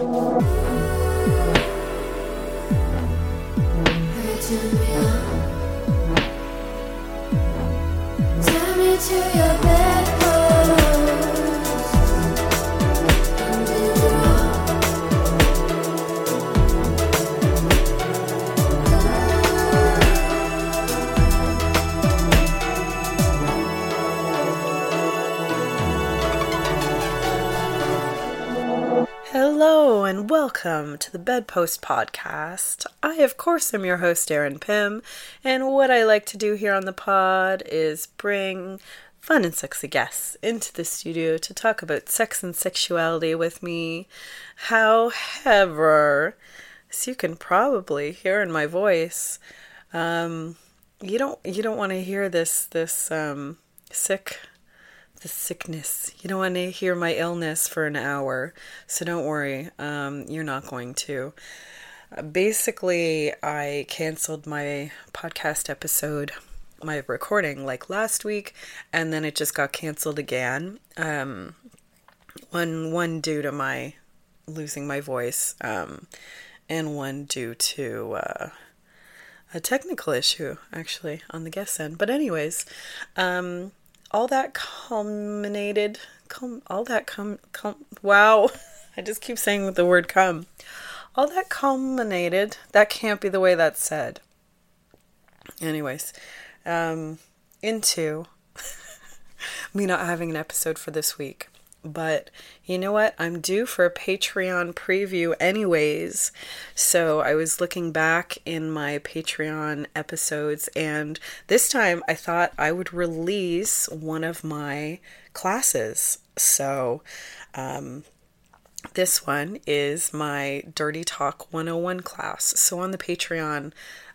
Hello and welcome to the Bedpost Podcast. I, of course, am your host, Erin Pym, and what I like to do here on the pod is bring fun and sexy guests into the studio to talk about sex and sexuality with me. However, as you can probably hear in my voice, um, you don't you don't want to hear this this um, sick the sickness. You don't want to hear my illness for an hour, so don't worry. Um, you're not going to. Uh, basically, I canceled my podcast episode, my recording, like last week, and then it just got canceled again. Um, one one due to my losing my voice, um, and one due to. Uh, a technical issue actually on the guest end but anyways um all that culminated all that come come wow. I just keep saying the word come all that culminated that can't be the way that's said. Anyways um into me not having an episode for this week but you know what? I'm due for a Patreon preview, anyways. So I was looking back in my Patreon episodes, and this time I thought I would release one of my classes. So, um, this one is my Dirty Talk 101 class. So on the Patreon,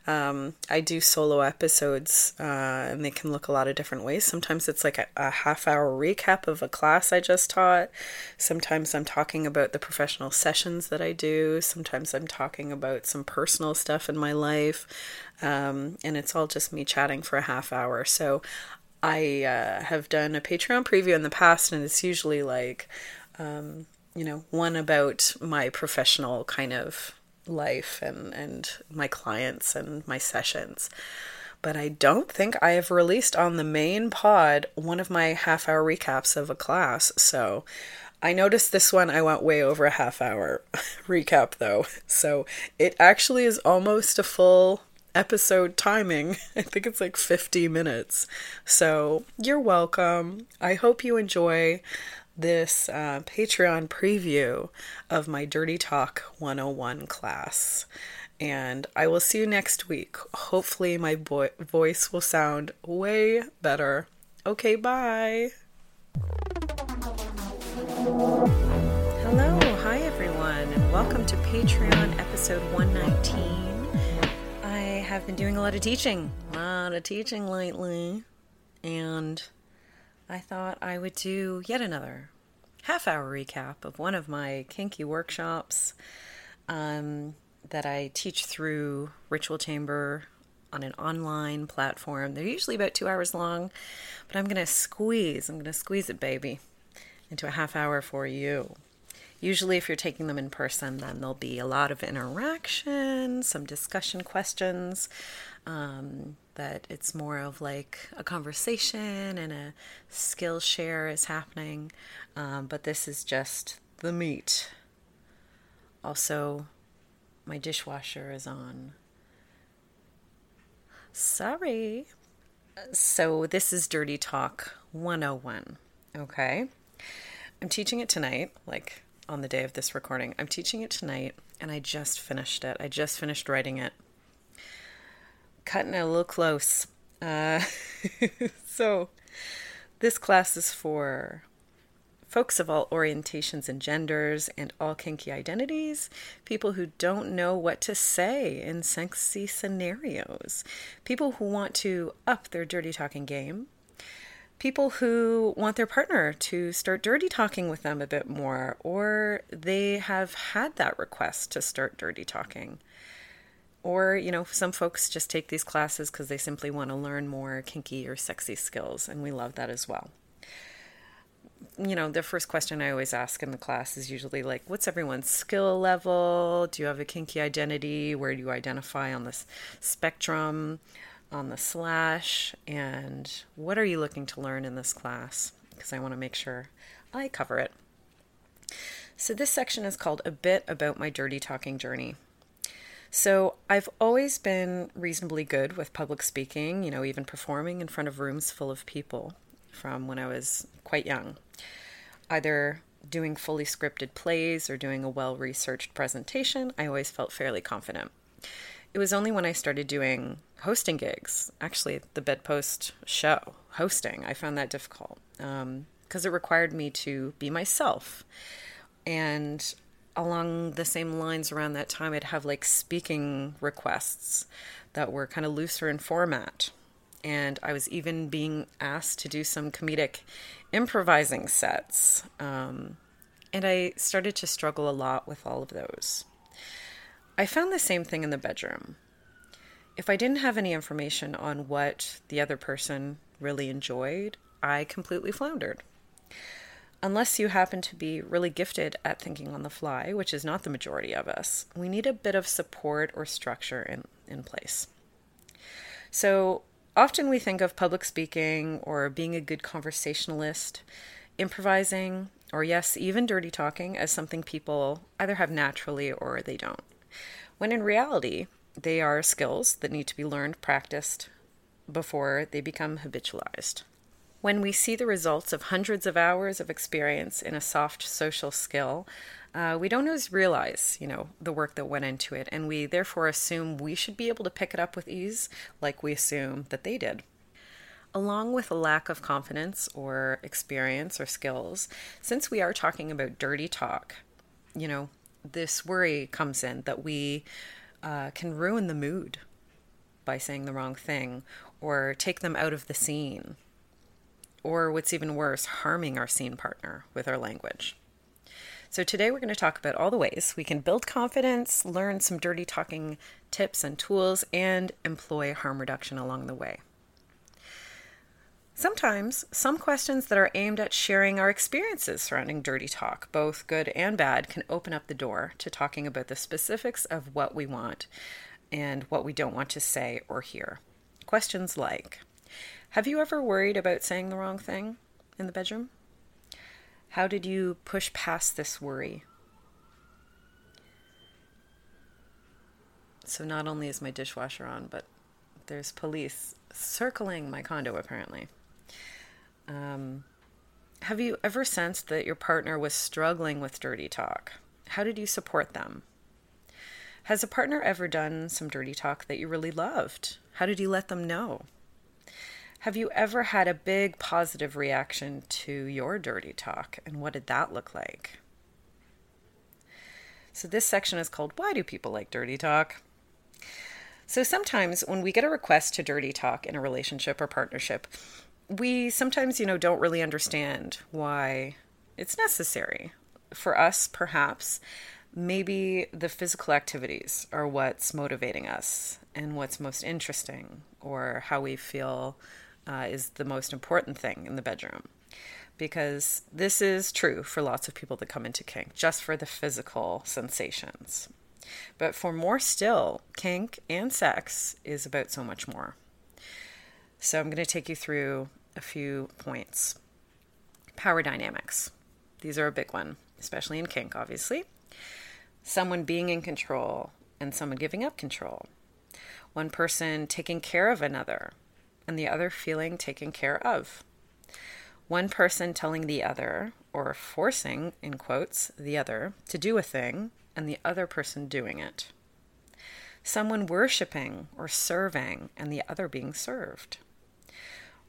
um, I do solo episodes, uh, and they can look a lot of different ways. Sometimes it's like a, a, half hour recap of a class I just taught. Sometimes I'm talking about the professional sessions that I do. Sometimes I'm talking about some personal stuff in my life. Um, and it's all just me chatting for a half hour. So I uh, have done a Patreon preview in the past, and it's usually like, um, you know, one about my professional kind of life and, and my clients and my sessions. But I don't think I have released on the main pod one of my half hour recaps of a class. So I noticed this one I went way over a half hour recap though. So it actually is almost a full episode timing. I think it's like 50 minutes. So you're welcome. I hope you enjoy this uh, Patreon preview of my Dirty Talk 101 class. And I will see you next week. Hopefully, my voice will sound way better. Okay, bye. Hello, hi everyone, and welcome to Patreon episode 119. I have been doing a lot of teaching, a lot of teaching lately, and I thought I would do yet another half hour recap of one of my kinky workshops um, that I teach through Ritual Chamber on an online platform. They're usually about two hours long, but I'm going to squeeze, I'm going to squeeze it, baby, into a half hour for you. Usually, if you're taking them in person, then there'll be a lot of interaction, some discussion questions. Um, that it's more of like a conversation and a skill share is happening. Um, but this is just the meat. Also, my dishwasher is on. Sorry. So, this is Dirty Talk 101. Okay. I'm teaching it tonight, like on the day of this recording. I'm teaching it tonight, and I just finished it. I just finished writing it cutting it a little close. Uh, so, this class is for folks of all orientations and genders and all kinky identities, people who don't know what to say in sexy scenarios, people who want to up their dirty talking game, people who want their partner to start dirty talking with them a bit more, or they have had that request to start dirty talking. Or, you know, some folks just take these classes because they simply want to learn more kinky or sexy skills, and we love that as well. you know, the first question I always ask in the class is usually like, what's everyone's skill level? Do you have a kinky identity? Where do you identify on this spectrum, on the slash? And what are you looking to learn in this class? Because I want to make sure I cover it. So, this section is called A Bit About My Dirty Talking Journey. So, I've always been reasonably good with public speaking, you know, even performing in front of rooms full of people from when I was quite young. Either doing fully scripted plays or doing a well researched presentation, I always felt fairly confident. It was only when I started doing hosting gigs, actually, the bedpost show, hosting, I found that difficult because um, it required me to be myself. And along the same lines around that time, I'd have like speaking requests that were kind of looser in format. And I was even being asked to do some comedic improvising sets. Um, and I started to struggle a lot with all of those. I found the same thing in the bedroom. If I didn't have any information on what the other person really enjoyed, I completely floundered unless you happen to be really gifted at thinking on the fly, which is not the majority of us, we need a bit of support or structure in, in place. So often we think of public speaking or being a good conversationalist, improvising, or yes, even dirty talking as something people either have naturally or they don't. When in reality, they are skills that need to be learned, practiced before they become habitualized. When we see the results of hundreds of hours of experience in a soft social skill, uh, we don't always realize, you know, the work that went into it, and we therefore assume we should be able to pick it up with ease, like we assume that they did. Along with a lack of confidence or experience or skills, since we are talking about dirty talk, you know, this worry comes in that we uh, can ruin the mood by saying the wrong thing or take them out of the scene or what's even worse, harming our scene partner with our language. So, today we're going to talk about all the ways we can build confidence, learn some dirty talking tips and tools, and employ harm reduction along the way. Sometimes, some questions that are aimed at sharing our experiences surrounding dirty talk, both good and bad, can open up the door to talking about the specifics of what we want and what we don't want to say or hear. Questions like have you ever worried about saying the wrong thing in the bedroom? How did you push past this worry? So, not only is my dishwasher on, but there's police circling my condo apparently. Um, have you ever sensed that your partner was struggling with dirty talk? How did you support them? Has a partner ever done some dirty talk that you really loved? How did you let them know? Have you ever had a big positive reaction to your dirty talk, and what did that look like? So, this section is called Why Do People Like Dirty Talk? So, sometimes when we get a request to dirty talk in a relationship or partnership, we sometimes, you know, don't really understand why it's necessary. For us, perhaps, maybe the physical activities are what's motivating us and what's most interesting, or how we feel uh, is the most important thing in the bedroom. Because this is true for lots of people that come into kink, just for the physical sensations. But for more still, kink and sex is about so much more. So I'm going to take you through a few points. Power dynamics. These are a big one, especially in kink, obviously. Someone being in control and someone giving up control. One person taking care of another and the other feeling taken care of. One person telling the other, or forcing, in quotes, the other to do a thing, and the other person doing it. Someone worshiping or serving, and the other being served.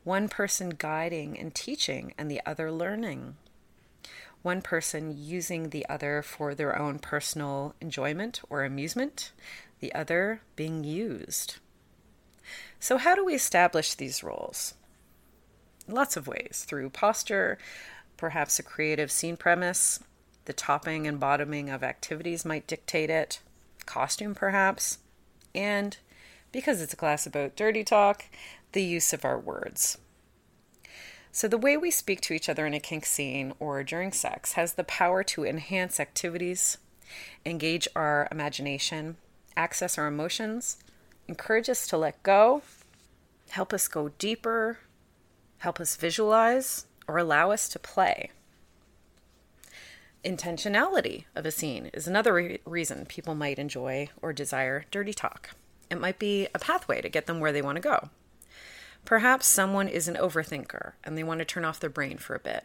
One person guiding and teaching, and the other learning. One person using the other for their own personal enjoyment or amusement, the other being used. So, how do we establish these roles? Lots of ways through posture, perhaps a creative scene premise, the topping and bottoming of activities might dictate it, costume perhaps, and because it's a class about dirty talk, the use of our words. So, the way we speak to each other in a kink scene or during sex has the power to enhance activities, engage our imagination, access our emotions, encourage us to let go, help us go deeper, help us visualize, or allow us to play. Intentionality of a scene is another re- reason people might enjoy or desire dirty talk. It might be a pathway to get them where they want to go. Perhaps someone is an overthinker and they want to turn off their brain for a bit.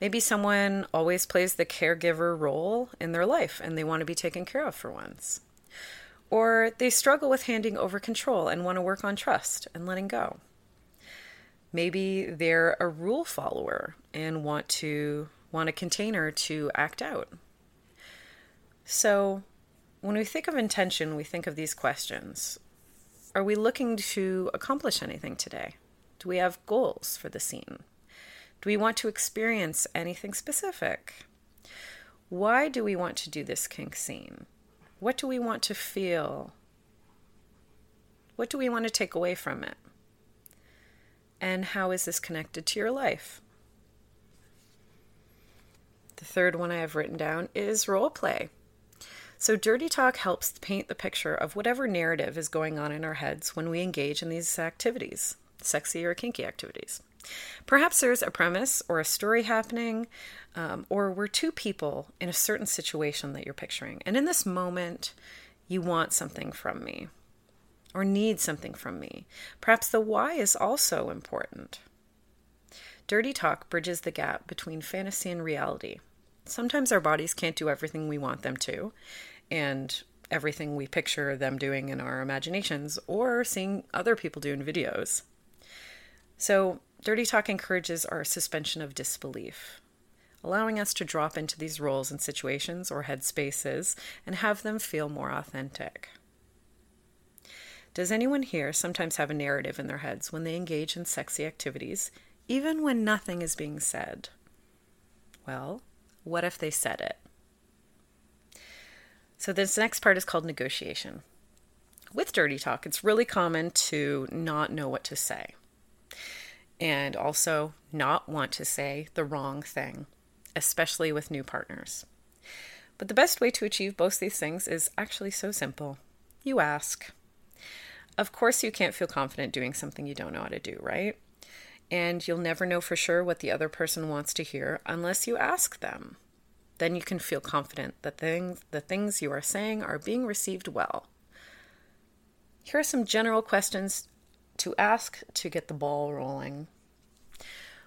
Maybe someone always plays the caregiver role in their life and they want to be taken care of for once. Or they struggle with handing over control and want to work on trust and letting go. Maybe they're a rule follower and want to want a container to act out. So, when we think of intention, we think of these questions are we looking to accomplish anything today? Do we have goals for the scene? Do we want to experience anything specific? Why do we want to do this kink scene? What do we want to feel? What do we want to take away from it? And how is this connected to your life? The third one I have written down is role play. So, dirty talk helps paint the picture of whatever narrative is going on in our heads when we engage in these activities, sexy or kinky activities. Perhaps there's a premise or a story happening, um, or we're two people in a certain situation that you're picturing. And in this moment, you want something from me or need something from me. Perhaps the why is also important. Dirty talk bridges the gap between fantasy and reality. Sometimes our bodies can't do everything we want them to, and everything we picture them doing in our imaginations or seeing other people do in videos. So, Dirty Talk encourages our suspension of disbelief, allowing us to drop into these roles and situations or headspaces and have them feel more authentic. Does anyone here sometimes have a narrative in their heads when they engage in sexy activities, even when nothing is being said? Well, what if they said it? So, this next part is called negotiation. With dirty talk, it's really common to not know what to say and also not want to say the wrong thing, especially with new partners. But the best way to achieve both these things is actually so simple you ask. Of course, you can't feel confident doing something you don't know how to do, right? And you'll never know for sure what the other person wants to hear unless you ask them. Then you can feel confident that things, the things you are saying are being received well. Here are some general questions to ask to get the ball rolling.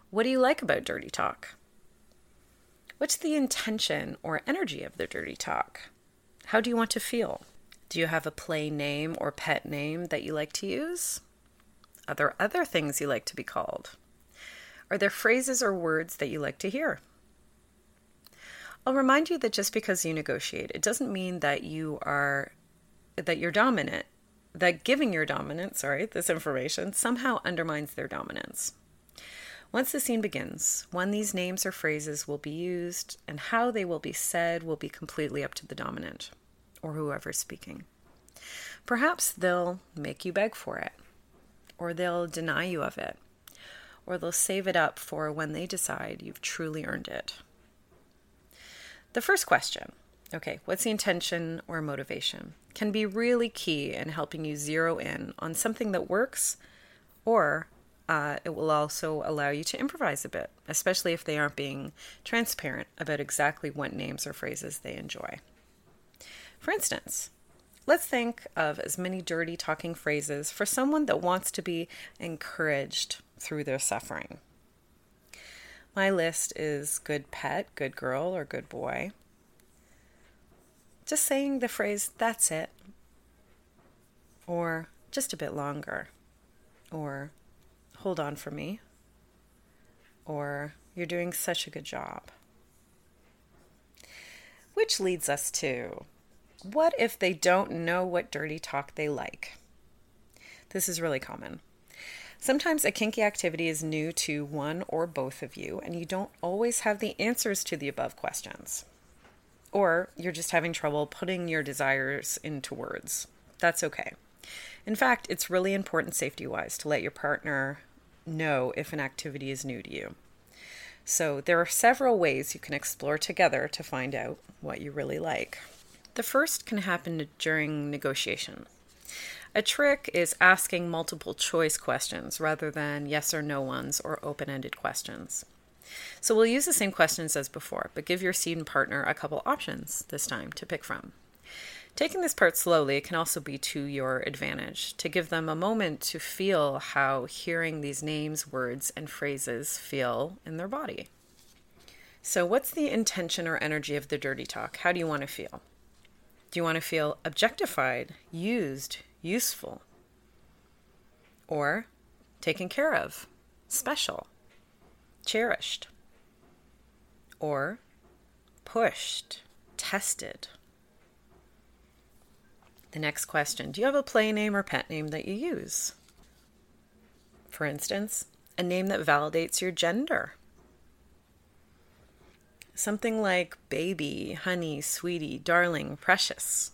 What do you like about dirty talk? What's the intention or energy of the dirty talk? How do you want to feel? Do you have a play name or pet name that you like to use? Are there other things you like to be called? Are there phrases or words that you like to hear? I'll remind you that just because you negotiate, it doesn't mean that you are that you're dominant. That giving your dominance, sorry, this information somehow undermines their dominance. Once the scene begins, when these names or phrases will be used and how they will be said will be completely up to the dominant or whoever's speaking. Perhaps they'll make you beg for it, or they'll deny you of it, or they'll save it up for when they decide you've truly earned it. The first question, okay, what's the intention or motivation, can be really key in helping you zero in on something that works, or uh, it will also allow you to improvise a bit, especially if they aren't being transparent about exactly what names or phrases they enjoy. For instance, let's think of as many dirty talking phrases for someone that wants to be encouraged through their suffering. My list is good pet, good girl, or good boy. Just saying the phrase, that's it, or just a bit longer, or hold on for me, or you're doing such a good job. Which leads us to what if they don't know what dirty talk they like? This is really common. Sometimes a kinky activity is new to one or both of you, and you don't always have the answers to the above questions. Or you're just having trouble putting your desires into words. That's okay. In fact, it's really important safety wise to let your partner know if an activity is new to you. So, there are several ways you can explore together to find out what you really like. The first can happen during negotiation. A trick is asking multiple choice questions rather than yes or no ones or open ended questions. So we'll use the same questions as before, but give your student partner a couple options this time to pick from. Taking this part slowly can also be to your advantage, to give them a moment to feel how hearing these names, words, and phrases feel in their body. So, what's the intention or energy of the dirty talk? How do you want to feel? Do you want to feel objectified, used, useful, or taken care of, special, cherished, or pushed, tested? The next question Do you have a play name or pet name that you use? For instance, a name that validates your gender. Something like baby, honey, sweetie, darling, precious.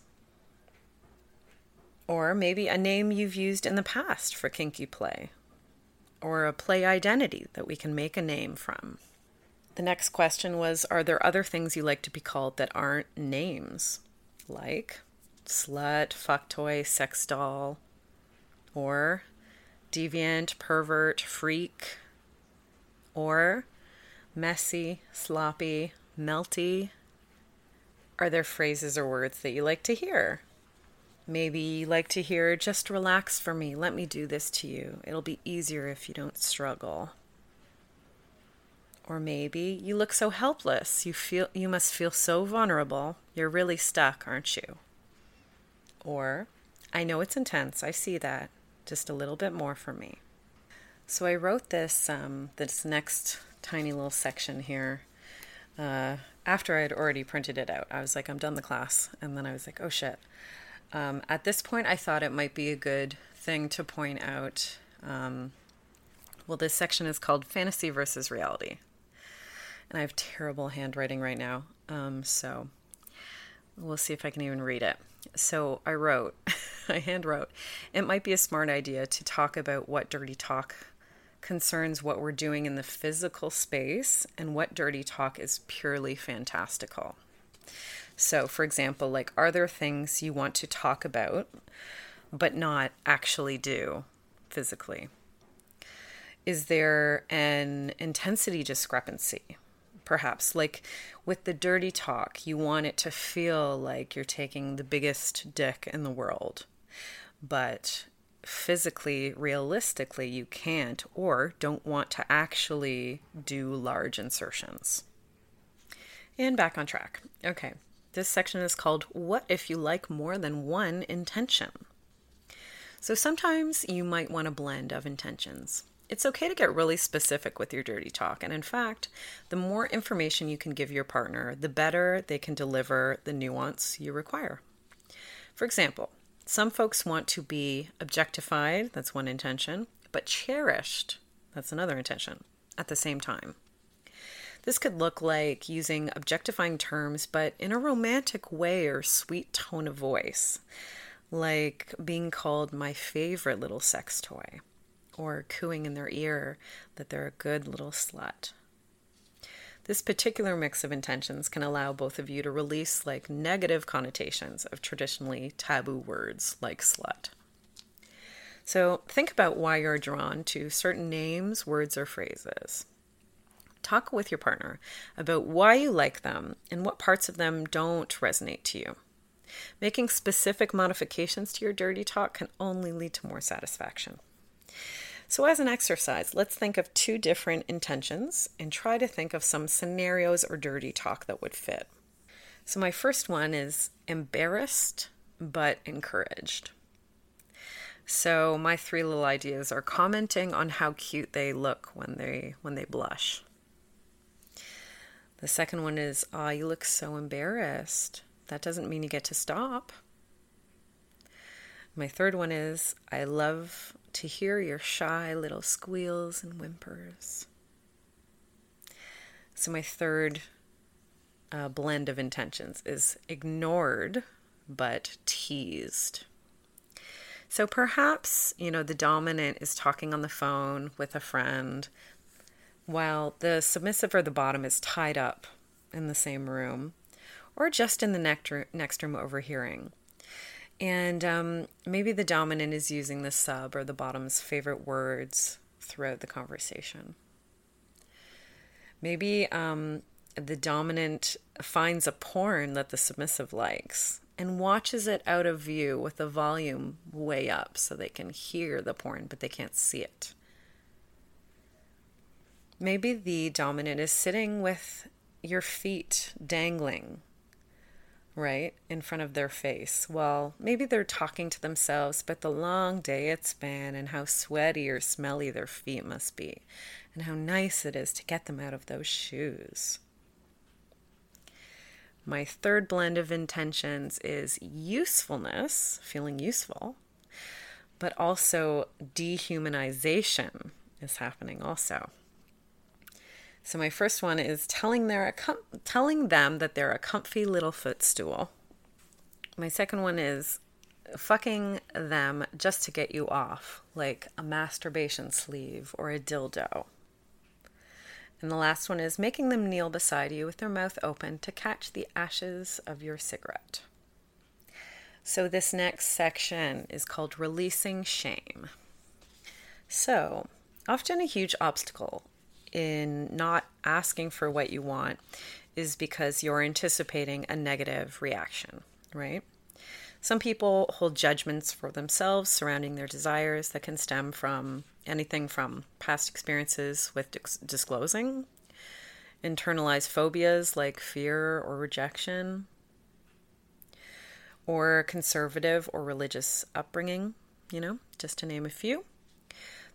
Or maybe a name you've used in the past for kinky play. Or a play identity that we can make a name from. The next question was Are there other things you like to be called that aren't names? Like slut, fuck toy, sex doll, or deviant, pervert, freak, or messy, sloppy, melty? Are there phrases or words that you like to hear? Maybe you like to hear, just relax for me, let me do this to you. It'll be easier if you don't struggle. Or maybe you look so helpless, you feel you must feel so vulnerable. You're really stuck, aren't you? Or I know it's intense, I see that. Just a little bit more for me. So I wrote this um, this next tiny little section here uh, after I had already printed it out. I was like, I'm done the class, and then I was like, oh shit. Um, at this point, I thought it might be a good thing to point out. Um, well, this section is called Fantasy versus Reality. And I have terrible handwriting right now. Um, so we'll see if I can even read it. So I wrote, I hand wrote, it might be a smart idea to talk about what dirty talk concerns what we're doing in the physical space and what dirty talk is purely fantastical. So, for example, like, are there things you want to talk about but not actually do physically? Is there an intensity discrepancy? Perhaps, like with the dirty talk, you want it to feel like you're taking the biggest dick in the world. But physically, realistically, you can't or don't want to actually do large insertions. And back on track. Okay, this section is called What If You Like More Than One Intention? So sometimes you might want a blend of intentions. It's okay to get really specific with your dirty talk. And in fact, the more information you can give your partner, the better they can deliver the nuance you require. For example, some folks want to be objectified, that's one intention, but cherished, that's another intention, at the same time. This could look like using objectifying terms, but in a romantic way or sweet tone of voice, like being called my favorite little sex toy or cooing in their ear that they're a good little slut. This particular mix of intentions can allow both of you to release like negative connotations of traditionally taboo words like slut. So think about why you're drawn to certain names, words, or phrases. Talk with your partner about why you like them and what parts of them don't resonate to you. Making specific modifications to your dirty talk can only lead to more satisfaction. So, as an exercise, let's think of two different intentions and try to think of some scenarios or dirty talk that would fit. So, my first one is embarrassed but encouraged. So, my three little ideas are commenting on how cute they look when they when they blush. The second one is, "Ah, oh, you look so embarrassed." That doesn't mean you get to stop. My third one is, "I love to hear your shy little squeals and whimpers. So, my third uh, blend of intentions is ignored but teased. So perhaps, you know, the dominant is talking on the phone with a friend while the submissive or the bottom is tied up in the same room or just in the next room overhearing. And um, maybe the dominant is using the sub or the bottom's favorite words throughout the conversation. Maybe um, the dominant finds a porn that the submissive likes and watches it out of view with the volume way up so they can hear the porn, but they can't see it. Maybe the dominant is sitting with your feet dangling right in front of their face. Well, maybe they're talking to themselves about the long day it's been and how sweaty or smelly their feet must be, and how nice it is to get them out of those shoes. My third blend of intentions is usefulness, feeling useful, but also dehumanization is happening also. So my first one is telling their telling them that they're a comfy little footstool. My second one is fucking them just to get you off, like a masturbation sleeve or a dildo. And the last one is making them kneel beside you with their mouth open to catch the ashes of your cigarette. So, this next section is called releasing shame. So, often a huge obstacle in not asking for what you want is because you're anticipating a negative reaction, right? Some people hold judgments for themselves surrounding their desires that can stem from anything from past experiences with dis- disclosing, internalized phobias like fear or rejection, or conservative or religious upbringing, you know, just to name a few.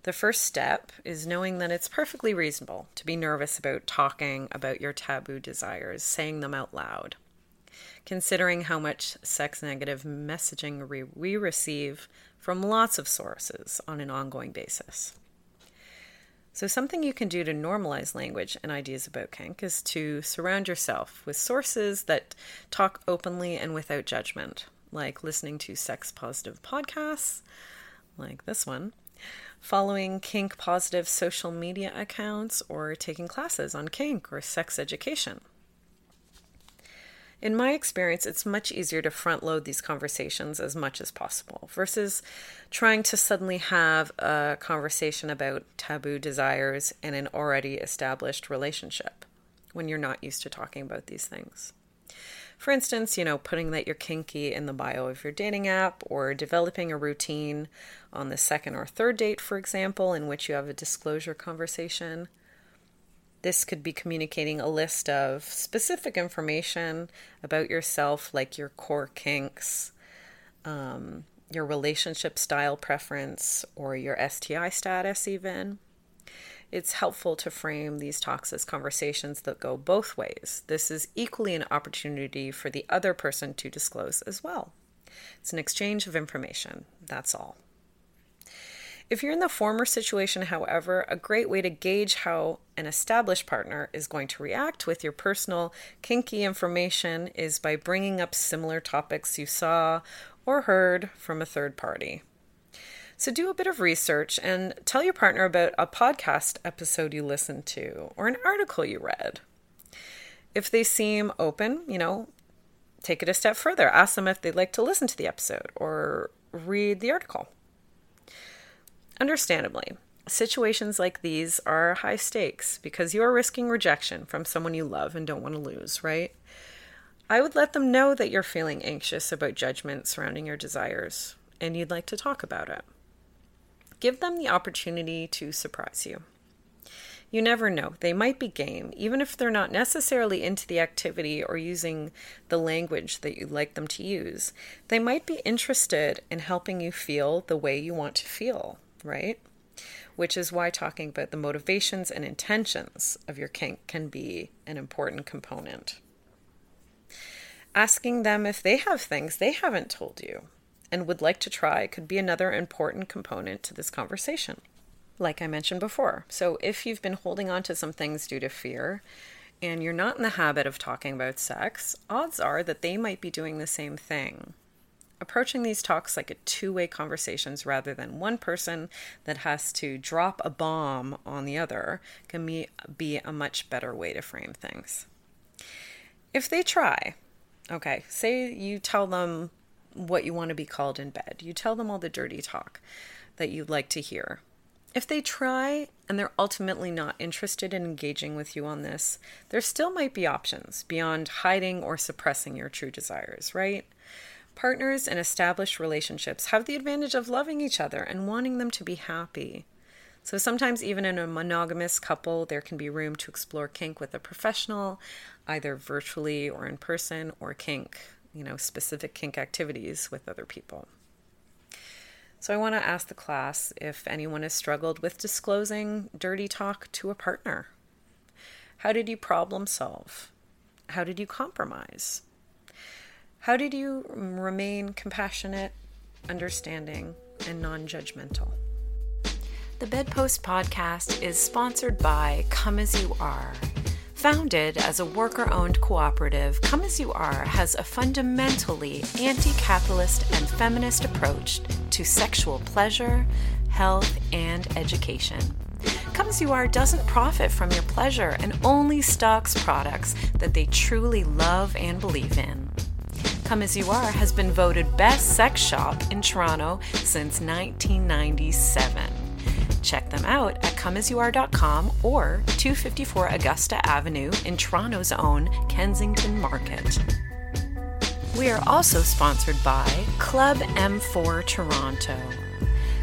The first step is knowing that it's perfectly reasonable to be nervous about talking about your taboo desires, saying them out loud. Considering how much sex negative messaging we, we receive from lots of sources on an ongoing basis. So, something you can do to normalize language and ideas about kink is to surround yourself with sources that talk openly and without judgment, like listening to sex positive podcasts, like this one, following kink positive social media accounts, or taking classes on kink or sex education. In my experience, it's much easier to front load these conversations as much as possible versus trying to suddenly have a conversation about taboo desires in an already established relationship when you're not used to talking about these things. For instance, you know, putting that you're kinky in the bio of your dating app or developing a routine on the second or third date, for example, in which you have a disclosure conversation. This could be communicating a list of specific information about yourself, like your core kinks, um, your relationship style preference, or your STI status, even it's helpful to frame these talks as conversations that go both ways. This is equally an opportunity for the other person to disclose as well. It's an exchange of information, that's all. If you're in the former situation, however, a great way to gauge how an established partner is going to react with your personal kinky information is by bringing up similar topics you saw or heard from a third party. So do a bit of research and tell your partner about a podcast episode you listened to or an article you read. If they seem open, you know, take it a step further. Ask them if they'd like to listen to the episode or read the article. Understandably, situations like these are high stakes because you are risking rejection from someone you love and don't want to lose, right? I would let them know that you're feeling anxious about judgment surrounding your desires and you'd like to talk about it. Give them the opportunity to surprise you. You never know. They might be game, even if they're not necessarily into the activity or using the language that you'd like them to use. They might be interested in helping you feel the way you want to feel, right? Which is why talking about the motivations and intentions of your kink can be an important component. Asking them if they have things they haven't told you and would like to try could be another important component to this conversation. Like I mentioned before. So, if you've been holding on to some things due to fear and you're not in the habit of talking about sex, odds are that they might be doing the same thing. Approaching these talks like a two way conversations rather than one person that has to drop a bomb on the other can be, be a much better way to frame things. If they try, okay, say you tell them what you want to be called in bed, you tell them all the dirty talk that you'd like to hear. If they try and they're ultimately not interested in engaging with you on this, there still might be options beyond hiding or suppressing your true desires, right? Partners in established relationships have the advantage of loving each other and wanting them to be happy. So sometimes, even in a monogamous couple, there can be room to explore kink with a professional, either virtually or in person, or kink, you know, specific kink activities with other people. So I want to ask the class if anyone has struggled with disclosing dirty talk to a partner. How did you problem solve? How did you compromise? How did you remain compassionate, understanding, and non judgmental? The Bedpost podcast is sponsored by Come As You Are. Founded as a worker owned cooperative, Come As You Are has a fundamentally anti capitalist and feminist approach to sexual pleasure, health, and education. Come As You Are doesn't profit from your pleasure and only stocks products that they truly love and believe in. Come As You Are has been voted best sex shop in Toronto since 1997. Check them out at comeasyouare.com or 254 Augusta Avenue in Toronto's own Kensington Market. We are also sponsored by Club M4 Toronto.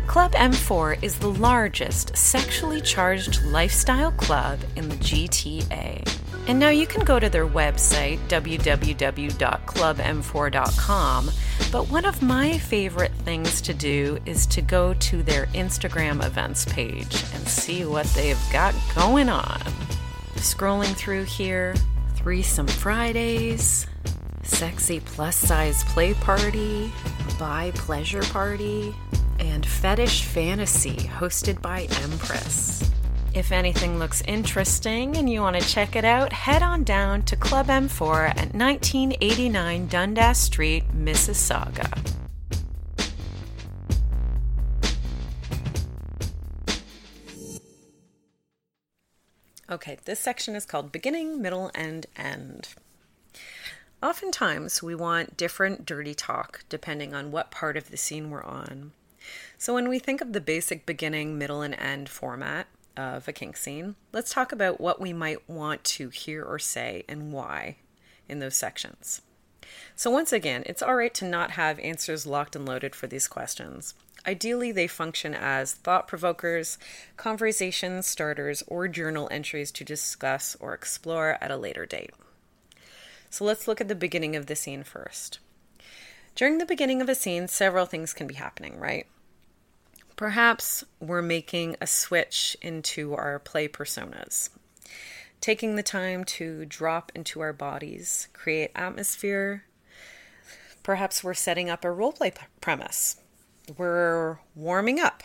Club M4 is the largest sexually charged lifestyle club in the GTA. And now you can go to their website, www.clubm4.com. But one of my favorite things to do is to go to their Instagram events page and see what they've got going on. Scrolling through here, Threesome Fridays, Sexy Plus Size Play Party, Bi Pleasure Party, and Fetish Fantasy hosted by Empress. If anything looks interesting and you want to check it out, head on down to Club M4 at 1989 Dundas Street, Mississauga. Okay, this section is called Beginning, Middle, and End. Oftentimes, we want different dirty talk depending on what part of the scene we're on. So, when we think of the basic beginning, middle, and end format, of a kink scene, let's talk about what we might want to hear or say and why in those sections. So, once again, it's all right to not have answers locked and loaded for these questions. Ideally, they function as thought provokers, conversation starters, or journal entries to discuss or explore at a later date. So, let's look at the beginning of the scene first. During the beginning of a scene, several things can be happening, right? Perhaps we're making a switch into our play personas, taking the time to drop into our bodies, create atmosphere. Perhaps we're setting up a roleplay premise. We're warming up,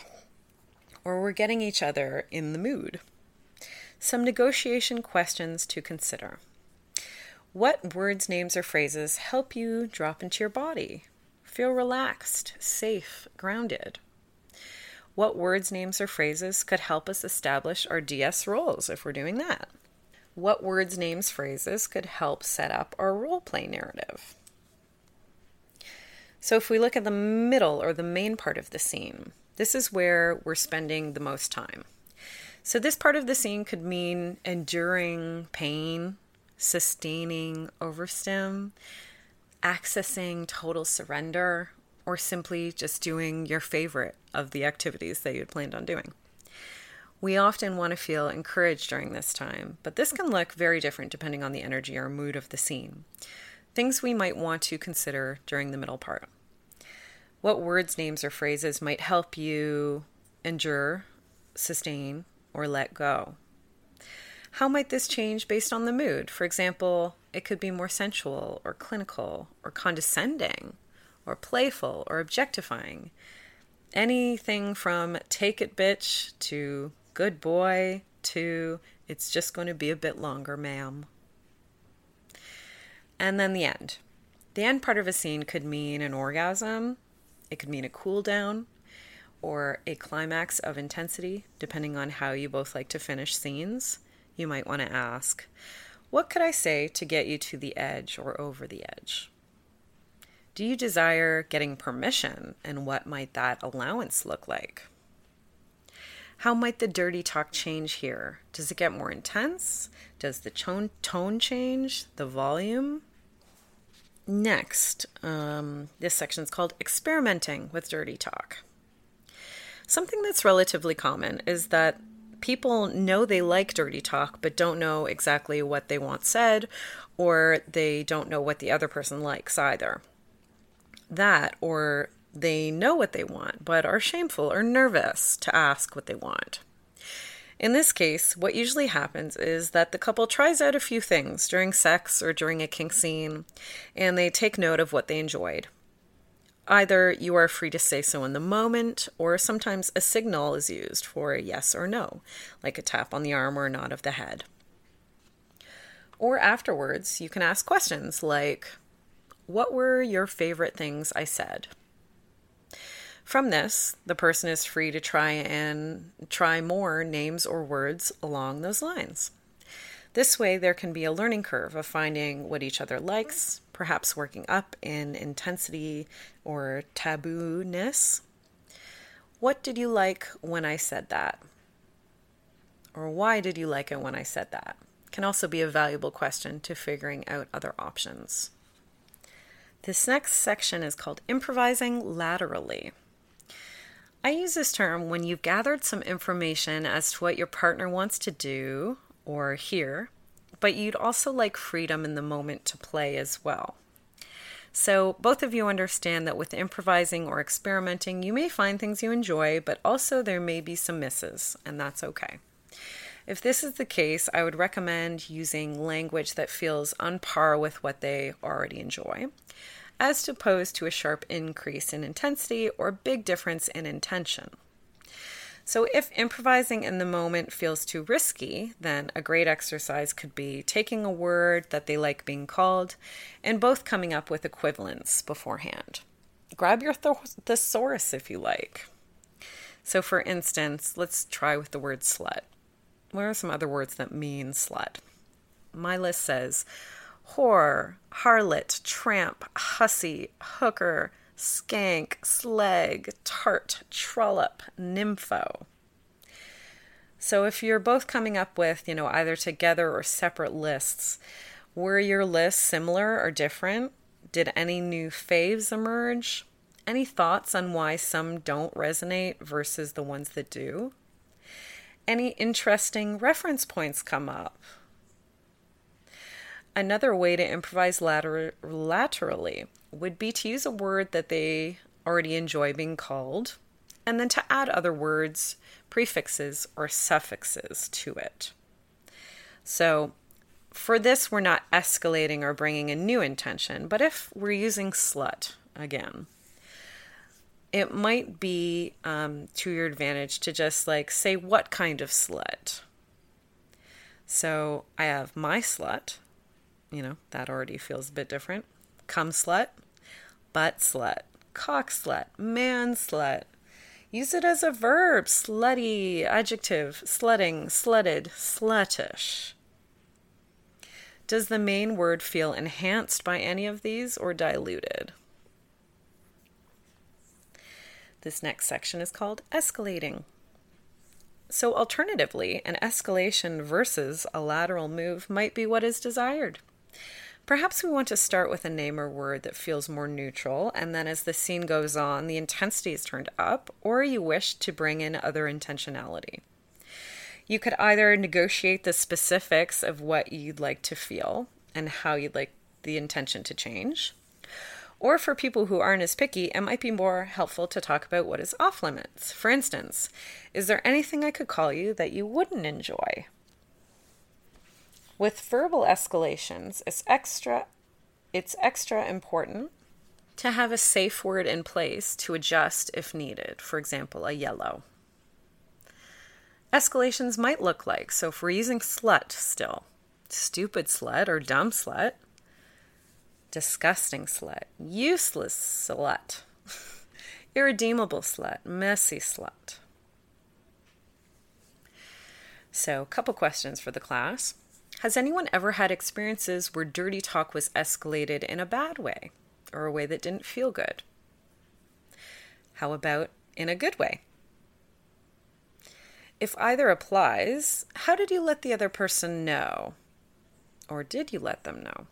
or we're getting each other in the mood. Some negotiation questions to consider. What words, names, or phrases help you drop into your body? Feel relaxed, safe, grounded. What words, names, or phrases could help us establish our DS roles if we're doing that? What words, names, phrases could help set up our role play narrative? So, if we look at the middle or the main part of the scene, this is where we're spending the most time. So, this part of the scene could mean enduring pain, sustaining overstim, accessing total surrender, or simply just doing your favorite of the activities that you had planned on doing. We often want to feel encouraged during this time, but this can look very different depending on the energy or mood of the scene. Things we might want to consider during the middle part. What words, names, or phrases might help you endure, sustain, or let go? How might this change based on the mood? For example, it could be more sensual or clinical or condescending or playful or objectifying. Anything from take it bitch to good boy to it's just going to be a bit longer, ma'am. And then the end. The end part of a scene could mean an orgasm, it could mean a cool down, or a climax of intensity, depending on how you both like to finish scenes. You might want to ask, What could I say to get you to the edge or over the edge? Do you desire getting permission, and what might that allowance look like? How might the dirty talk change here? Does it get more intense? Does the tone, change? The volume? Next, um, this section is called Experimenting with Dirty Talk. Something that's relatively common is that people know they like dirty talk, but don't know exactly what they want said, or they don't know what the other person likes either. That, or they know what they want, but are shameful or nervous to ask what they want. In this case, what usually happens is that the couple tries out a few things during sex or during a kink scene, and they take note of what they enjoyed. Either you are free to say so in the moment, or sometimes a signal is used for a yes or no, like a tap on the arm or a nod of the head. Or afterwards, you can ask questions like, What were your favorite things I said? From this, the person is free to try and try more names or words along those lines. This way, there can be a learning curve of finding what each other likes, perhaps working up in intensity or taboo-ness. What did you like when I said that? Or why did you like it when I said that? Can also be a valuable question to figuring out other options. This next section is called improvising laterally. I use this term when you've gathered some information as to what your partner wants to do or hear, but you'd also like freedom in the moment to play as well. So, both of you understand that with improvising or experimenting, you may find things you enjoy, but also there may be some misses, and that's okay. If this is the case, I would recommend using language that feels on par with what they already enjoy as opposed to a sharp increase in intensity or big difference in intention. So, if improvising in the moment feels too risky, then a great exercise could be taking a word that they like being called and both coming up with equivalents beforehand. Grab your thesaurus if you like. So, for instance, let's try with the word slut. What are some other words that mean slut? My list says whore, harlot, tramp, hussy, hooker, skank, slag, tart, trollop, nympho. So if you're both coming up with, you know, either together or separate lists, were your lists similar or different? Did any new faves emerge? Any thoughts on why some don't resonate versus the ones that do? Any interesting reference points come up? Another way to improvise later- laterally would be to use a word that they already enjoy being called, and then to add other words, prefixes, or suffixes to it. So, for this, we're not escalating or bringing a new intention, but if we're using slut again, it might be um, to your advantage to just like say what kind of slut. So I have my slut, you know, that already feels a bit different. Cum slut, butt slut, cock slut, man slut. Use it as a verb slutty, adjective, slutting, slutted, sluttish. Does the main word feel enhanced by any of these or diluted? This next section is called escalating. So, alternatively, an escalation versus a lateral move might be what is desired. Perhaps we want to start with a name or word that feels more neutral, and then as the scene goes on, the intensity is turned up, or you wish to bring in other intentionality. You could either negotiate the specifics of what you'd like to feel and how you'd like the intention to change. Or for people who aren't as picky, it might be more helpful to talk about what is off limits. For instance, is there anything I could call you that you wouldn't enjoy? With verbal escalations, it's extra it's extra important to have a safe word in place to adjust if needed. For example, a yellow. Escalations might look like so if we're using slut still, stupid slut or dumb slut, disgusting slut, useless slut, irredeemable slut, messy slut. So, a couple questions for the class. Has anyone ever had experiences where dirty talk was escalated in a bad way or a way that didn't feel good? How about in a good way? If either applies, how did you let the other person know? Or did you let them know?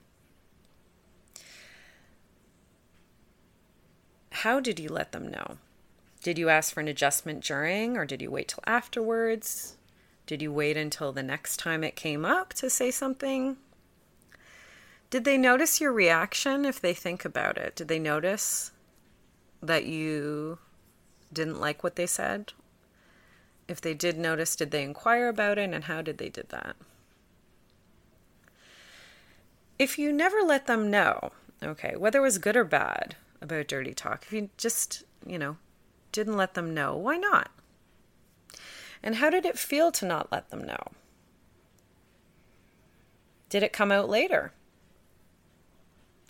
How did you let them know? Did you ask for an adjustment during, or did you wait till afterwards? Did you wait until the next time it came up to say something? Did they notice your reaction if they think about it? Did they notice that you didn't like what they said? If they did notice, did they inquire about it and how did they did that? If you never let them know, okay, whether it was good or bad about dirty talk, if you just, you know, didn't let them know, why not? And how did it feel to not let them know? Did it come out later?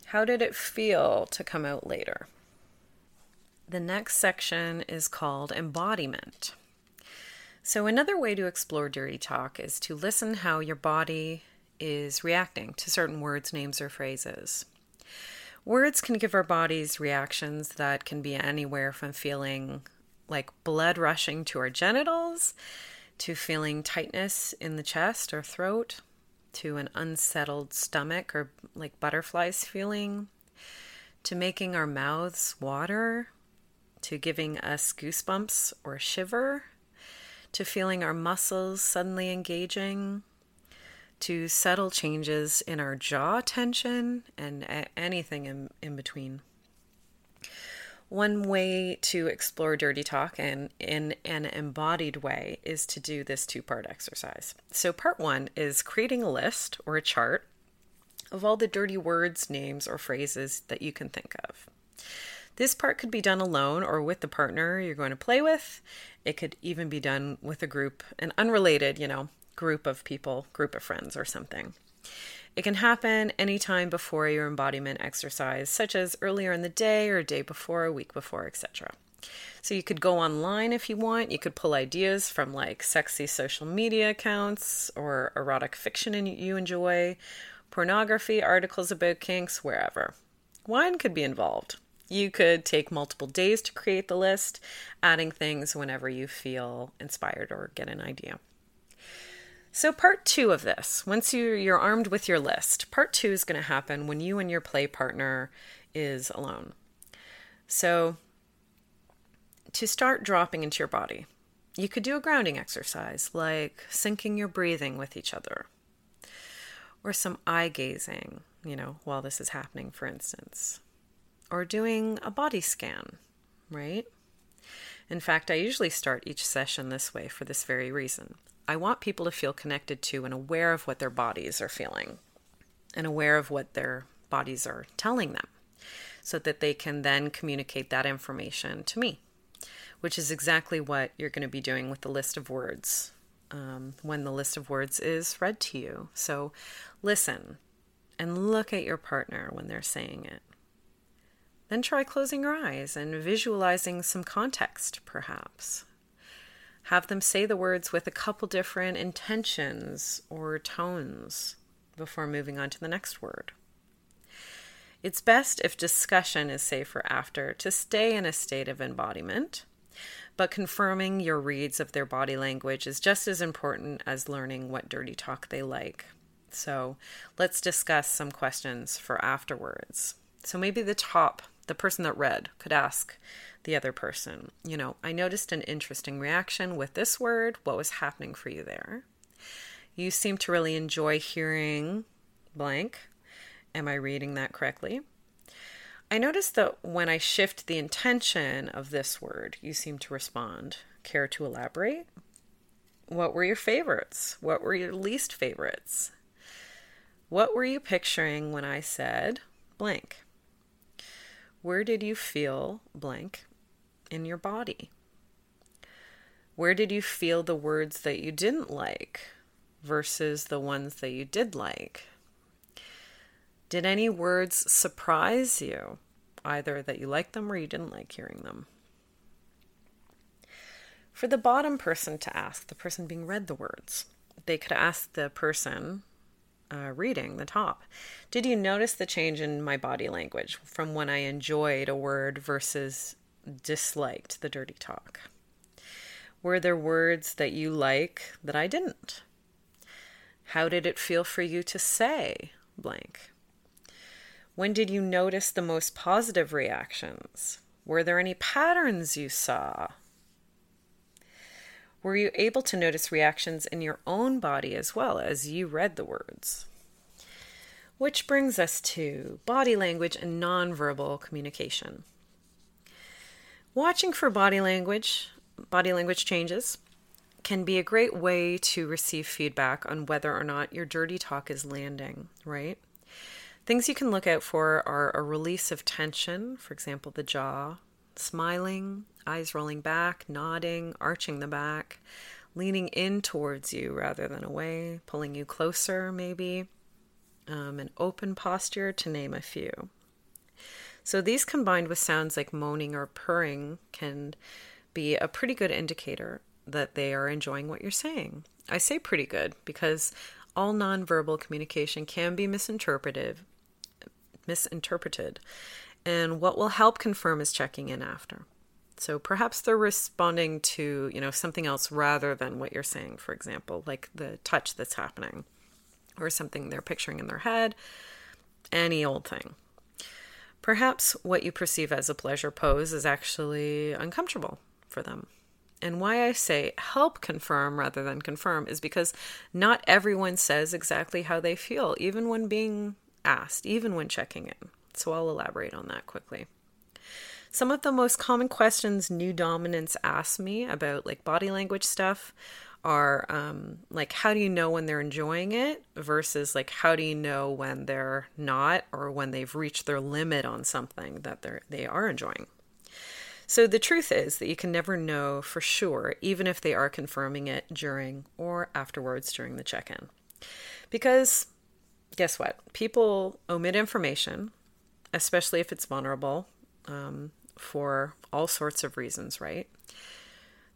How did it feel to come out later? The next section is called embodiment. So, another way to explore dirty talk is to listen how your body is reacting to certain words, names, or phrases. Words can give our bodies reactions that can be anywhere from feeling like blood rushing to our genitals, to feeling tightness in the chest or throat, to an unsettled stomach or like butterflies feeling, to making our mouths water, to giving us goosebumps or shiver, to feeling our muscles suddenly engaging, to subtle changes in our jaw tension, and a- anything in, in between. One way to explore dirty talk and in an embodied way is to do this two part exercise. So, part one is creating a list or a chart of all the dirty words, names, or phrases that you can think of. This part could be done alone or with the partner you're going to play with. It could even be done with a group, an unrelated, you know, group of people, group of friends, or something. It can happen anytime before your embodiment exercise, such as earlier in the day or a day before, a week before, etc. So you could go online if you want. You could pull ideas from like sexy social media accounts or erotic fiction you enjoy, pornography, articles about kinks, wherever. Wine could be involved. You could take multiple days to create the list, adding things whenever you feel inspired or get an idea. So, part two of this, once you, you're armed with your list, part two is going to happen when you and your play partner is alone. So, to start dropping into your body, you could do a grounding exercise like syncing your breathing with each other, or some eye gazing, you know, while this is happening, for instance, or doing a body scan, right? In fact, I usually start each session this way for this very reason. I want people to feel connected to and aware of what their bodies are feeling and aware of what their bodies are telling them so that they can then communicate that information to me, which is exactly what you're going to be doing with the list of words um, when the list of words is read to you. So listen and look at your partner when they're saying it. Then try closing your eyes and visualizing some context, perhaps. Have them say the words with a couple different intentions or tones before moving on to the next word. It's best if discussion is safer after to stay in a state of embodiment, but confirming your reads of their body language is just as important as learning what dirty talk they like. So let's discuss some questions for afterwards. So maybe the top, the person that read, could ask the other person. You know, I noticed an interesting reaction with this word. What was happening for you there? You seem to really enjoy hearing blank. Am I reading that correctly? I noticed that when I shift the intention of this word, you seem to respond. Care to elaborate? What were your favorites? What were your least favorites? What were you picturing when I said blank? Where did you feel blank in your body? Where did you feel the words that you didn't like versus the ones that you did like? Did any words surprise you, either that you liked them or you didn't like hearing them? For the bottom person to ask, the person being read the words, they could ask the person uh, reading the top, Did you notice the change in my body language from when I enjoyed a word versus disliked the dirty talk? Were there words that you like that I didn't? How did it feel for you to say blank? When did you notice the most positive reactions? Were there any patterns you saw? Were you able to notice reactions in your own body as well as you read the words? Which brings us to body language and nonverbal communication. Watching for body language, body language changes, can be a great way to receive feedback on whether or not your dirty talk is landing, right? Things you can look out for are a release of tension, for example, the jaw, smiling, eyes rolling back, nodding, arching the back, leaning in towards you rather than away, pulling you closer, maybe, um, an open posture, to name a few. So, these combined with sounds like moaning or purring can be a pretty good indicator that they are enjoying what you're saying. I say pretty good because all nonverbal communication can be misinterpreted misinterpreted. And what will help confirm is checking in after. So perhaps they're responding to, you know, something else rather than what you're saying, for example, like the touch that's happening or something they're picturing in their head, any old thing. Perhaps what you perceive as a pleasure pose is actually uncomfortable for them. And why I say help confirm rather than confirm is because not everyone says exactly how they feel, even when being asked, even when checking in. So I'll elaborate on that quickly. Some of the most common questions new dominants ask me about like body language stuff are um, like how do you know when they're enjoying it versus like how do you know when they're not or when they've reached their limit on something that they're they are enjoying. So the truth is that you can never know for sure, even if they are confirming it during or afterwards during the check in. Because guess what? People omit information, especially if it's vulnerable, um, for all sorts of reasons, right?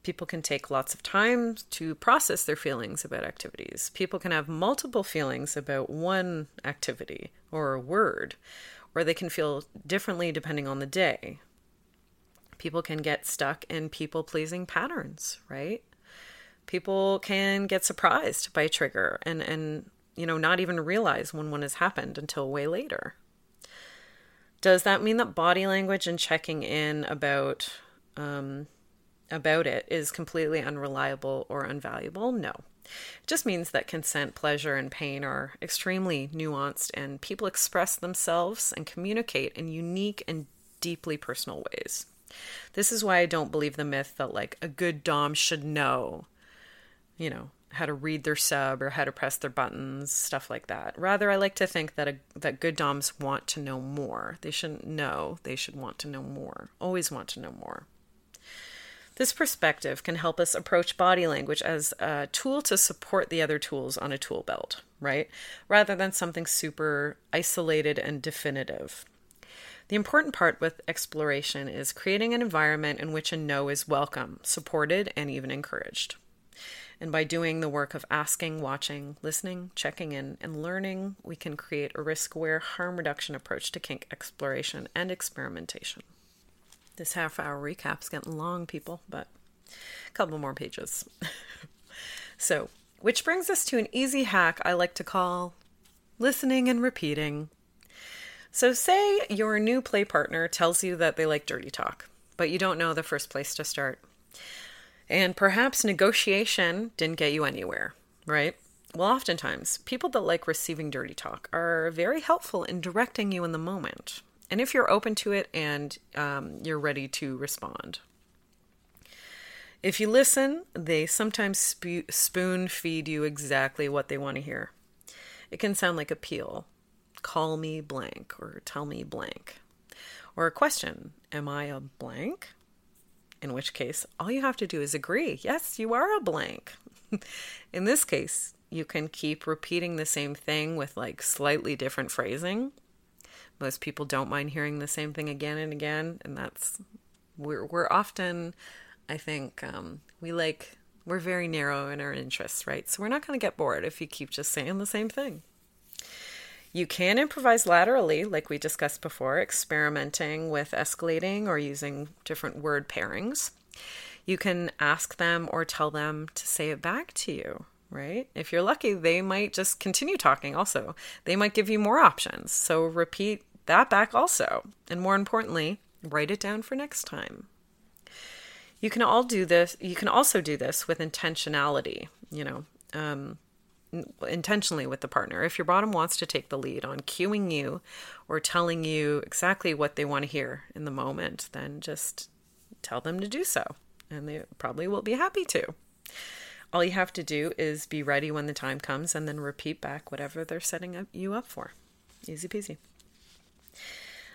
People can take lots of time to process their feelings about activities. People can have multiple feelings about one activity or a word, or they can feel differently depending on the day. People can get stuck in people pleasing patterns, right? People can get surprised by a trigger and, and you know, not even realize when one has happened until way later. Does that mean that body language and checking in about um, about it is completely unreliable or unvaluable? No. It just means that consent, pleasure, and pain are extremely nuanced, and people express themselves and communicate in unique and deeply personal ways. This is why I don't believe the myth that, like, a good Dom should know, you know, how to read their sub or how to press their buttons, stuff like that. Rather, I like to think that a, that good DOMs want to know more. They shouldn't know, they should want to know more. Always want to know more. This perspective can help us approach body language as a tool to support the other tools on a tool belt, right? Rather than something super isolated and definitive. The important part with exploration is creating an environment in which a no is welcome, supported, and even encouraged. And by doing the work of asking, watching, listening, checking in, and learning, we can create a risk aware, harm reduction approach to kink exploration and experimentation. This half hour recap's getting long, people, but a couple more pages. so, which brings us to an easy hack I like to call listening and repeating. So, say your new play partner tells you that they like dirty talk, but you don't know the first place to start. And perhaps negotiation didn't get you anywhere, right? Well, oftentimes, people that like receiving dirty talk are very helpful in directing you in the moment. And if you're open to it and um, you're ready to respond. If you listen, they sometimes sp- spoon feed you exactly what they want to hear. It can sound like appeal call me blank or tell me blank. Or a question Am I a blank? in which case all you have to do is agree. Yes, you are a blank. in this case, you can keep repeating the same thing with like slightly different phrasing. Most people don't mind hearing the same thing again and again, and that's we're we're often, I think, um, we like we're very narrow in our interests, right? So we're not going to get bored if you keep just saying the same thing. You can improvise laterally, like we discussed before, experimenting with escalating or using different word pairings. You can ask them or tell them to say it back to you, right? If you're lucky, they might just continue talking also. They might give you more options. So repeat that back also. And more importantly, write it down for next time. You can all do this. You can also do this with intentionality, you know, um, intentionally with the partner. If your bottom wants to take the lead on cueing you or telling you exactly what they want to hear in the moment, then just tell them to do so. And they probably will be happy to. All you have to do is be ready when the time comes and then repeat back whatever they're setting up you up for. Easy peasy.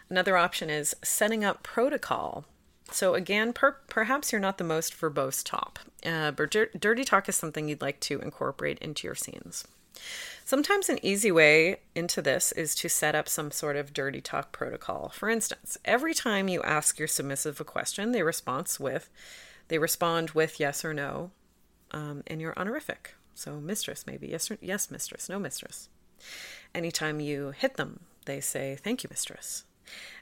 Another option is setting up protocol. So, again, per- perhaps you're not the most verbose top, uh, but dir- dirty talk is something you'd like to incorporate into your scenes. Sometimes an easy way into this is to set up some sort of dirty talk protocol. For instance, every time you ask your submissive a question, they respond with they respond with yes or no, um, and you're honorific. So mistress maybe yes or, yes mistress, no mistress. Anytime you hit them, they say thank you mistress.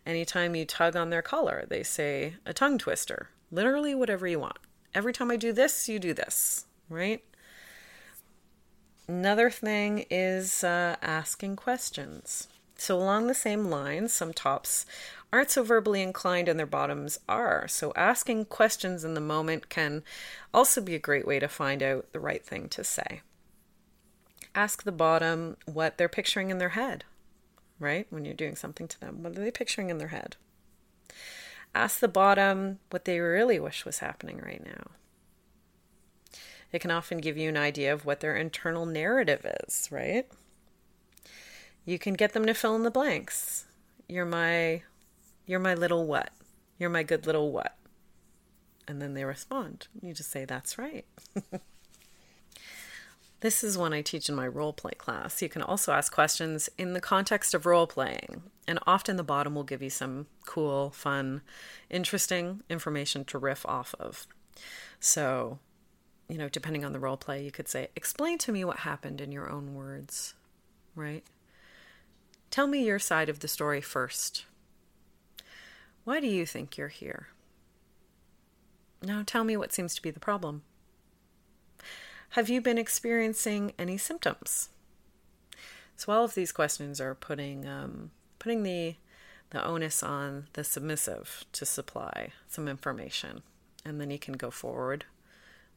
Anytime you tug on their collar, they say a tongue twister. Literally whatever you want. Every time I do this, you do this, right? Another thing is uh, asking questions. So, along the same lines, some tops aren't so verbally inclined and their bottoms are. So, asking questions in the moment can also be a great way to find out the right thing to say. Ask the bottom what they're picturing in their head right? When you're doing something to them, what are they picturing in their head? Ask the bottom what they really wish was happening right now. It can often give you an idea of what their internal narrative is, right? You can get them to fill in the blanks. You're my you're my little what? You're my good little what? And then they respond. You just say that's right. This is one I teach in my role play class. You can also ask questions in the context of role playing, and often the bottom will give you some cool, fun, interesting information to riff off of. So, you know, depending on the role play, you could say, Explain to me what happened in your own words, right? Tell me your side of the story first. Why do you think you're here? Now tell me what seems to be the problem. Have you been experiencing any symptoms? So all of these questions are putting um, putting the the onus on the submissive to supply some information, and then you can go forward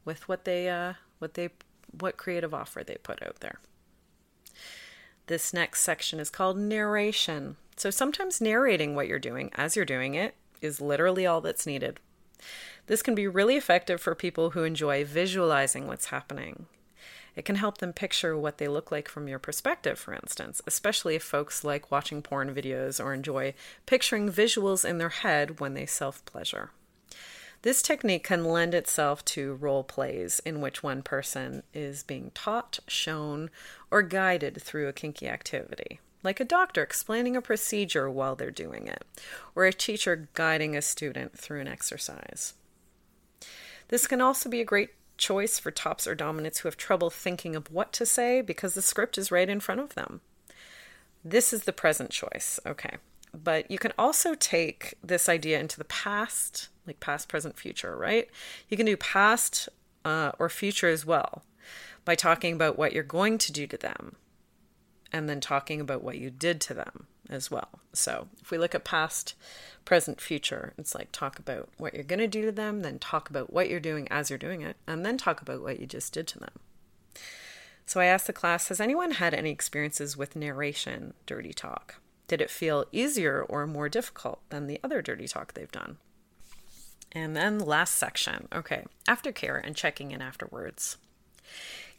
with what they uh, what they what creative offer they put out there. This next section is called narration. So sometimes narrating what you're doing as you're doing it is literally all that's needed. This can be really effective for people who enjoy visualizing what's happening. It can help them picture what they look like from your perspective, for instance, especially if folks like watching porn videos or enjoy picturing visuals in their head when they self pleasure. This technique can lend itself to role plays in which one person is being taught, shown, or guided through a kinky activity, like a doctor explaining a procedure while they're doing it, or a teacher guiding a student through an exercise. This can also be a great choice for tops or dominants who have trouble thinking of what to say because the script is right in front of them. This is the present choice, okay. But you can also take this idea into the past, like past, present, future, right? You can do past uh, or future as well by talking about what you're going to do to them and then talking about what you did to them as well. So if we look at past, present, future, it's like talk about what you're going to do to them, then talk about what you're doing as you're doing it, and then talk about what you just did to them. So I asked the class Has anyone had any experiences with narration dirty talk? Did it feel easier or more difficult than the other dirty talk they've done? And then last section okay, aftercare and checking in afterwards.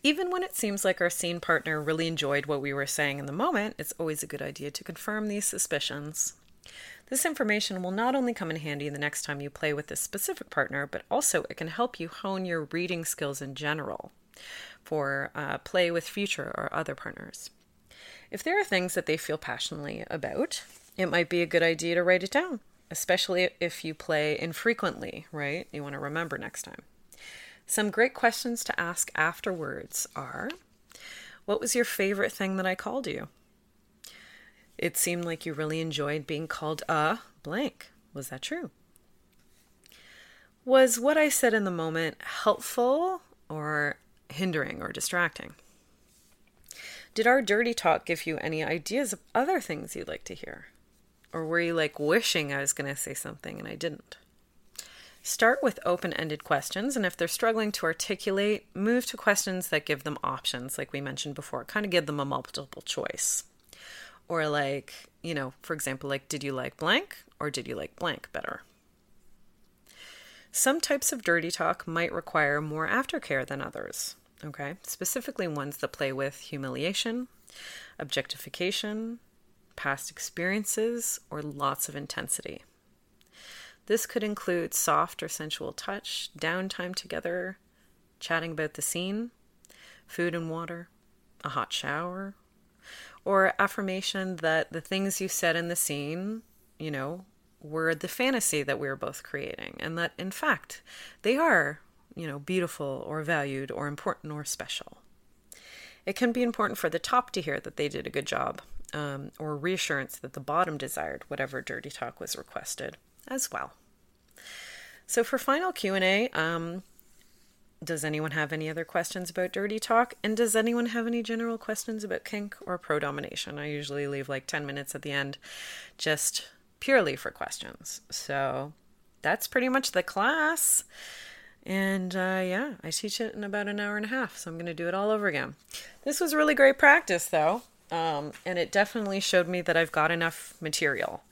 Even when it seems like our scene partner really enjoyed what we were saying in the moment, it's always a good idea to confirm these suspicions. This information will not only come in handy the next time you play with this specific partner, but also it can help you hone your reading skills in general. for uh, play with future or other partners. If there are things that they feel passionately about, it might be a good idea to write it down, especially if you play infrequently, right? You want to remember next time. Some great questions to ask afterwards are What was your favorite thing that I called you? It seemed like you really enjoyed being called a blank. Was that true? Was what I said in the moment helpful or hindering or distracting? Did our dirty talk give you any ideas of other things you'd like to hear? Or were you like wishing I was going to say something and I didn't? Start with open ended questions, and if they're struggling to articulate, move to questions that give them options, like we mentioned before. Kind of give them a multiple choice. Or, like, you know, for example, like, did you like blank or did you like blank better? Some types of dirty talk might require more aftercare than others, okay? Specifically, ones that play with humiliation, objectification, past experiences, or lots of intensity. This could include soft or sensual touch, downtime together, chatting about the scene, food and water, a hot shower, or affirmation that the things you said in the scene, you know, were the fantasy that we were both creating, and that in fact they are, you know, beautiful or valued or important or special. It can be important for the top to hear that they did a good job, um, or reassurance that the bottom desired whatever dirty talk was requested as well. So for final Q and A, um, does anyone have any other questions about dirty talk? And does anyone have any general questions about kink or pro domination? I usually leave like 10 minutes at the end just purely for questions. So that's pretty much the class. And uh, yeah, I teach it in about an hour and a half, so I'm going to do it all over again. This was really great practice, though, um, and it definitely showed me that I've got enough material.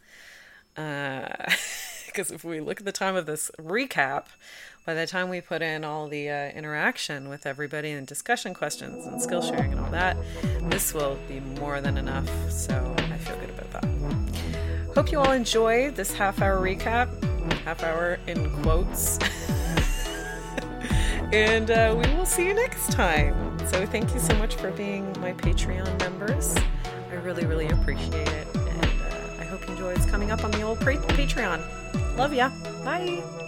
Because if we look at the time of this recap, by the time we put in all the uh, interaction with everybody and discussion questions and skill sharing and all that, this will be more than enough. So I feel good about that. Hope you all enjoy this half hour recap, half hour in quotes. and uh, we will see you next time. So thank you so much for being my Patreon members. I really, really appreciate it. And uh, I hope you enjoy what's coming up on the old Patreon. Love ya. Bye.